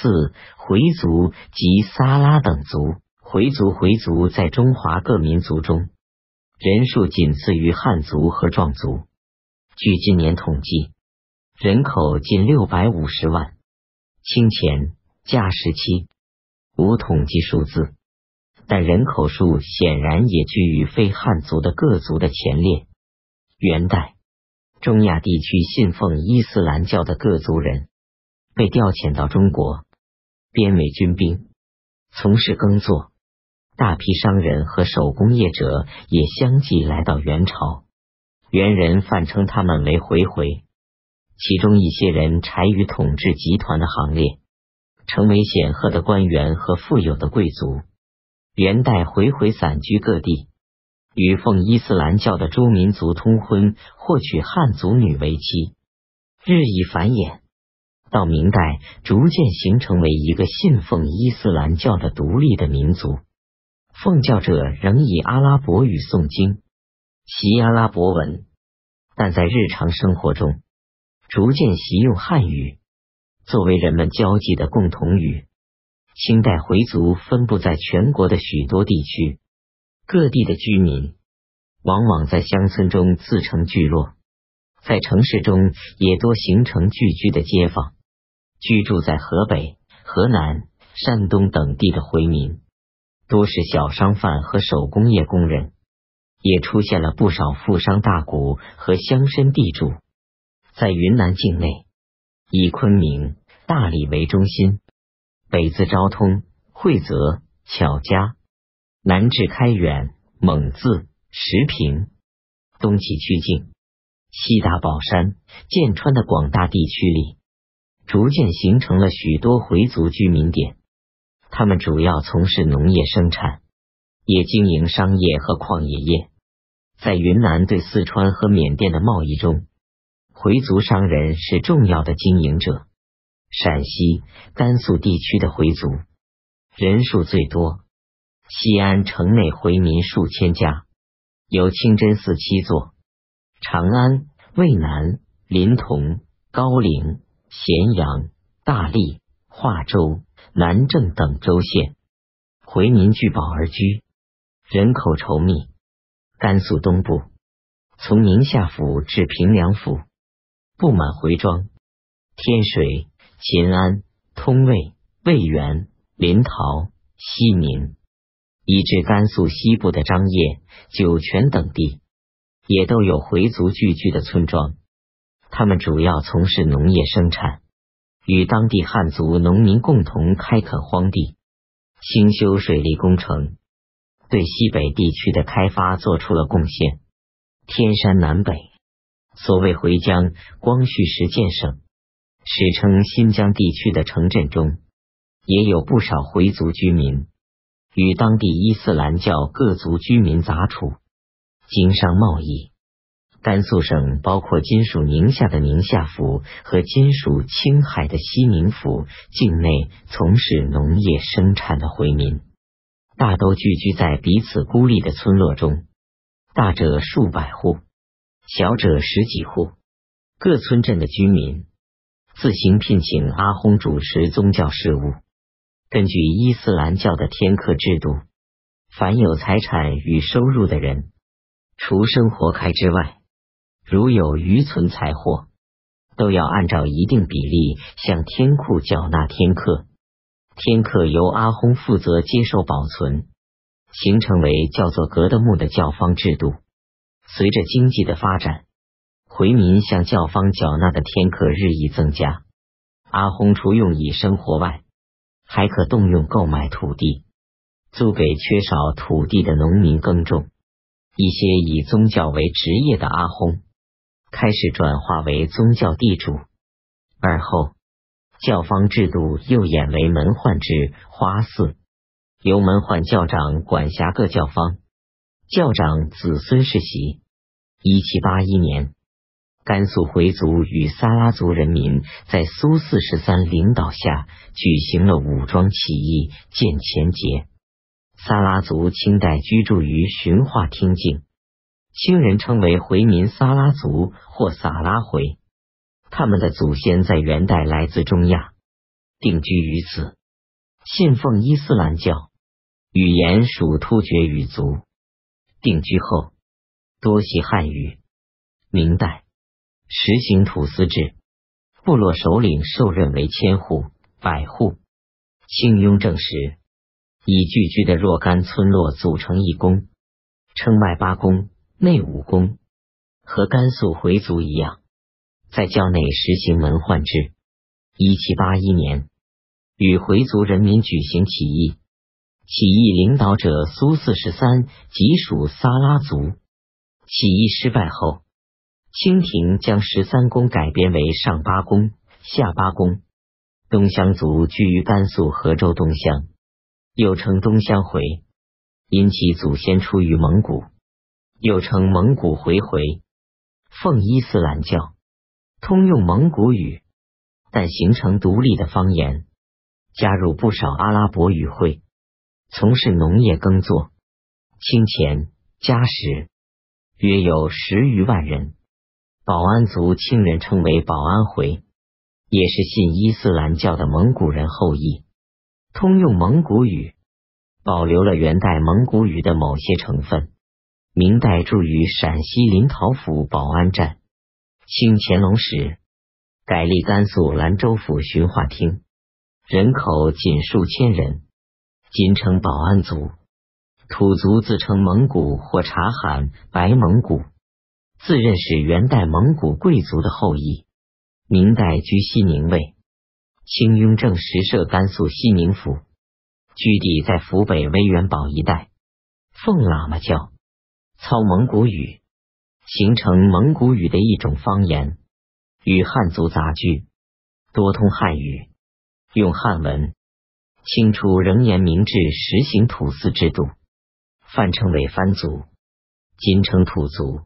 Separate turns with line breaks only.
四回族及撒拉等族。回族回族在中华各民族中人数仅次于汉族和壮族。据今年统计，人口近六百五十万。清前夏时期无统计数字，但人口数显然也居于非汉族的各族的前列。元代，中亚地区信奉伊斯兰教的各族人被调遣到中国，编为军兵，从事耕作。大批商人和手工业者也相继来到元朝，元人泛称他们为回回，其中一些人柴于统治集团的行列，成为显赫的官员和富有的贵族。元代回回散居各地，与奉伊斯兰教的诸民族通婚，或娶汉族女为妻，日益繁衍。到明代，逐渐形成为一个信奉伊斯兰教的独立的民族。奉教者仍以阿拉伯语诵经，习阿拉伯文，但在日常生活中逐渐习用汉语作为人们交际的共同语。清代回族分布在全国的许多地区，各地的居民往往在乡村中自成聚落，在城市中也多形成聚居的街坊。居住在河北、河南、山东等地的回民。多是小商贩和手工业工人，也出现了不少富商大贾和乡绅地主。在云南境内，以昆明、大理为中心，北自昭通、惠泽、巧家，南至开远、蒙自、石屏，东起曲靖，西达宝山、剑川的广大地区里，逐渐形成了许多回族居民点。他们主要从事农业生产，也经营商业和矿业业。在云南对四川和缅甸的贸易中，回族商人是重要的经营者。陕西、甘肃地区的回族人数最多，西安城内回民数千家，有清真寺七座。长安、渭南、临潼、高陵、咸阳、大荔、化州。南郑等州县回民聚宝而居，人口稠密。甘肃东部从宁夏府至平凉府，布满回庄、天水、秦安、通渭、渭源、临洮、西宁，以至甘肃西部的张掖、酒泉等地，也都有回族聚居的村庄。他们主要从事农业生产。与当地汉族农民共同开垦荒地，兴修水利工程，对西北地区的开发做出了贡献。天山南北，所谓回疆光绪时建省，史称新疆地区的城镇中，也有不少回族居民，与当地伊斯兰教各族居民杂处，经商贸易。甘肃省包括今属宁夏的宁夏府和今属青海的西宁府境内从事农业生产的回民，大都聚居在彼此孤立的村落中，大者数百户，小者十几户。各村镇的居民自行聘请阿訇主持宗教事务，根据伊斯兰教的天课制度，凡有财产与收入的人，除生活开支外，如有余存财货，都要按照一定比例向天库缴纳天课。天课由阿訇负责接受保存，形成为叫做格德木的教方制度。随着经济的发展，回民向教方缴纳的天课日益增加。阿訇除用以生活外，还可动用购买土地，租给缺少土地的农民耕种。一些以宗教为职业的阿訇。开始转化为宗教地主，而后教方制度又演为门宦制花寺，由门宦教长管辖各教方，教长子孙世袭。一七八一年，甘肃回族与撒拉族人民在苏四十三领导下举行了武装起义，建前节。撒拉族清代居住于循化听境。清人称为回民撒拉族或撒拉回，他们的祖先在元代来自中亚，定居于此，信奉伊斯兰教，语言属突厥语族。定居后，多习汉语。明代。实行土司制，部落首领受任为千户、百户。清雍正时，以聚居的若干村落组成一宫，称外八宫、内五宫，和甘肃回族一样，在教内实行门宦制。一七八一年，与回族人民举行起义，起义领导者苏四十三即属撒拉族。起义失败后，清廷将十三宫改编为上八宫、下八宫。东乡族居于甘肃河州东乡，又称东乡回，因其祖先出于蒙古，又称蒙古回回，奉伊斯兰教，通用蒙古语。但形成独立的方言，加入不少阿拉伯语汇，从事农业耕作。清钱加时，约有十余万人。保安族亲人称为保安回，也是信伊斯兰教的蒙古人后裔，通用蒙古语，保留了元代蒙古语的某些成分。明代住于陕西临洮府保安站。清乾隆时。改立甘肃兰州府巡化厅，人口仅数千人，今称保安族。土族自称蒙古或察罕、白蒙古，自认是元代蒙古贵族的后裔。明代居西宁卫，清雍正时设甘肃西宁府，居地在府北威元堡一带，奉喇嘛教，操蒙古语，形成蒙古语的一种方言。与汉族杂居，多通汉语，用汉文。清初仍沿明制实行土司制度，泛称为番族，今称土族。